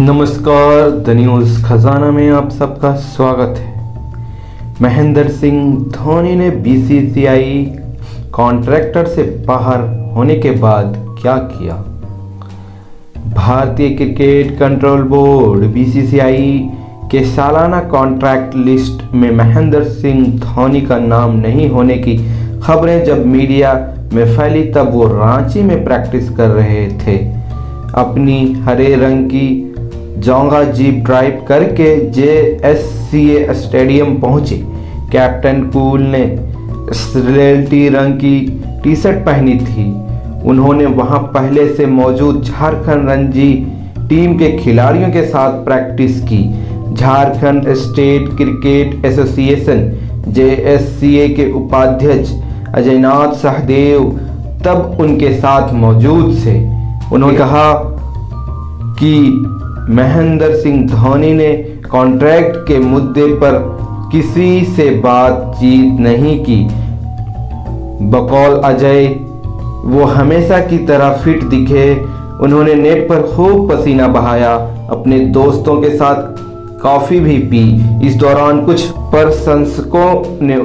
नमस्कार, the news खजाना में आप सबका स्वागत है। महेंद्र सिंह धोनी ने बीसीसीआई कॉन्ट्रैक्टर से बाहर होने के बाद क्या किया? भारतीय क्रिकेट कंट्रोल बोर्ड बीसीसीआई के सालाना कॉन्ट्रैक्ट लिस्ट में महेंद्र सिंह धोनी का नाम नहीं होने की खबरें जब मीडिया में फैली, तब वो रांची में प्रैक्टिस कर रहे थे। अपनी हरे रंग की जोंगा जीप ड्राइव करके J S C A stadium पहुँचे। कैप्टन कूल ने स्लेटी रंग की टी शर्ट पहनी थी। उन्होंने वहाँ पहले से मौजूद झारखंड रणजी टीम के खिलाड़ियों के साथ प्रैक्टिस की। Jharkhand state cricket association J S C A के उपाध्यक्ष अजयनाथ सहदेव तब उनके साथ मौजूद थे। उन्होंने कहा कि महेंद्र सिंह धोनी ने कॉन्ट्रैक्ट के मुद्दे पर किसी से बातचीत नहीं की। बकौल अजय, वो हमेशा की तरह फिट दिखे। उन्होंने नेट पर खूब पसीना बहाया। अपने दोस्तों के साथ कॉफ़ी भी पी। इस दौरान कुछ प्रशंसकों ने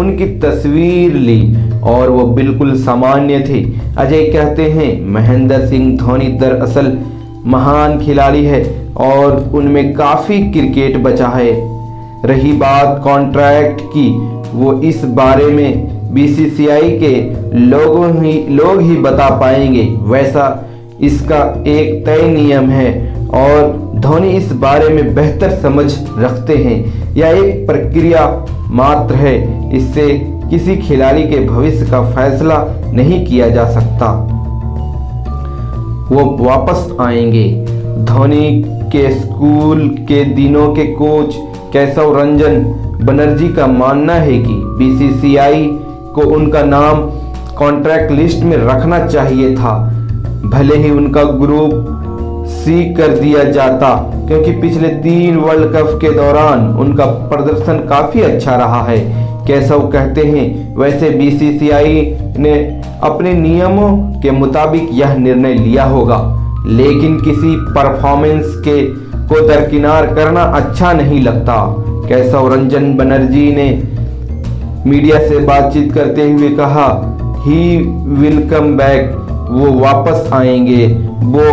उनकी तस्वीर ली और वो बिल्कुल सामान्य थे। अजय कहते हैं, महेंद्र सिंह धोनी दरअसल महान खिलाड़ी है और उनमें काफ़ी क्रिकेट बचा है। रही बात कॉन्ट्रैक्ट की, वो इस बारे में बीसीसीआई के लोगों ही, लोग ही बता पाएँगे। वैसा इसका एक तय नियम है और धोनी इस बारे में बेहतर समझ रखते हैं। यह एक प्रक्रिया मात्र है, इससे किसी खिलाड़ी के भविष्य का फैसला नहीं किया जा सकता। वो वापस आएँगे। धोनी के स्कूल के दिनों के कोच केशव रंजन बनर्जी का मानना है कि बीसीसीआई को उनका नाम कॉन्ट्रैक्ट लिस्ट में रखना चाहिए था। भले ही उनका ग्रुप सी कर दिया जाता, क्योंकि पिछले तीन वर्ल्ड कप के दौरान उनका प्रदर्शन काफ़ी अच्छा रहा है। केशव कहते हैं, वैसे बीसीसीआई ने अपने नियमों के मुताबिक यह निर्णय लिया होगा, लेकिन किसी परफॉर्मेंस के को दरकिनार करना अच्छा नहीं लगता। केशव रंजन बनर्जी ने मीडिया से बातचीत करते हुए कहा ही विल कम बैक वो वापस आएँगे। वो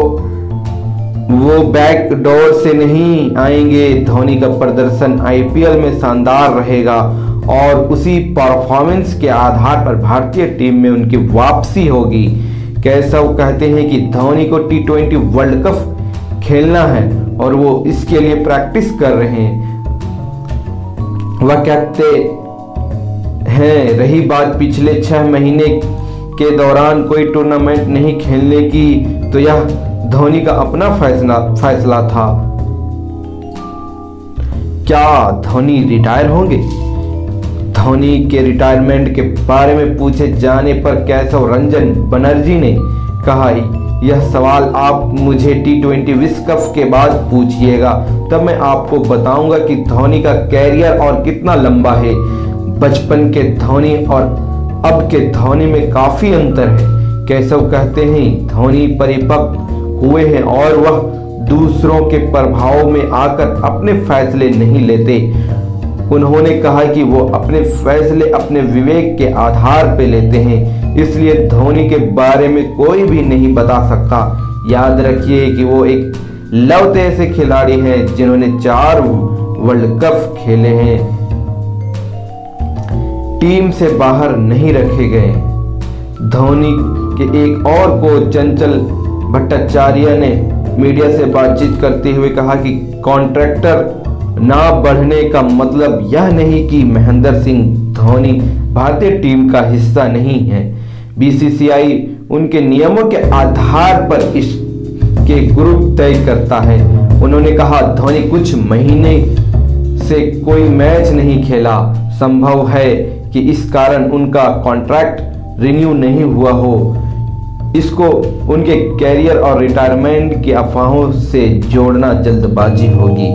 वो बैक डोर से नहीं आएँगे। धोनी का प्रदर्शन आईपीएल में शानदार रहेगा। और उसी परफॉर्मेंस के आधार पर भारतीय टीम में उनकी वापसी होगी। कैसव कहते हैं कि धोनी को टी ट्वेंटी वर्ल्ड कप खेलना है और वो इसके लिए प्रैक्टिस कर रहे हैं। वह कहते हैं, रही बात पिछले छह महीने के दौरान कोई टूर्नामेंट नहीं खेलने की तो यह धोनी का अपना फैसला फैसला था। क्या धोनी रिटायर होंगे? धोनी के रिटायरमेंट के बारे में पूछे जाने पर कैशव रंजन बनर्जी ने कहा, यह सवाल आप मुझे टी ट्वेंटी विश्व कप के बाद पूछिएगा। तब मैं आपको बताऊँगा कि धोनी का कैरियर और कितना लंबा है। बचपन के धोनी और अब के धोनी में काफ़ी अंतर है। कैशव कहते हैं, धोनी परिपक्व हुए हैं और वह दूसरों के प्रभाव में आकर अपने फैसले नहीं लेते। उन्होंने कहा कि वो अपने फैसले अपने विवेक के आधार पर लेते हैं। इसलिए धोनी के बारे में कोई भी नहीं बता सकता। याद रखिए कि वो एक लवते ऐसे खिलाड़ी हैं जिन्होंने चार वर्ल्ड कप खेले हैं। टीम से बाहर नहीं रखे गए। धोनी के एक और कोच चंचल भट्टाचार्य ने मीडिया से बातचीत करते हुए कहा कि कॉन्ट्रैक्टर ना बढ़ने का मतलब यह नहीं कि महेंद्र सिंह धोनी भारतीय टीम का हिस्सा नहीं है। बीसीसीआई उनके नियमों के आधार पर इसके ग्रुप तय करता है। उन्होंने कहा, धोनी कुछ महीने से कोई मैच नहीं खेला। संभव है कि इस कारण उनका कॉन्ट्रैक्ट रिन्यू नहीं हुआ हो। इसको उनके कैरियर और रिटायरमेंट की अफवाहों से जोड़ना जल्दबाजी होगी।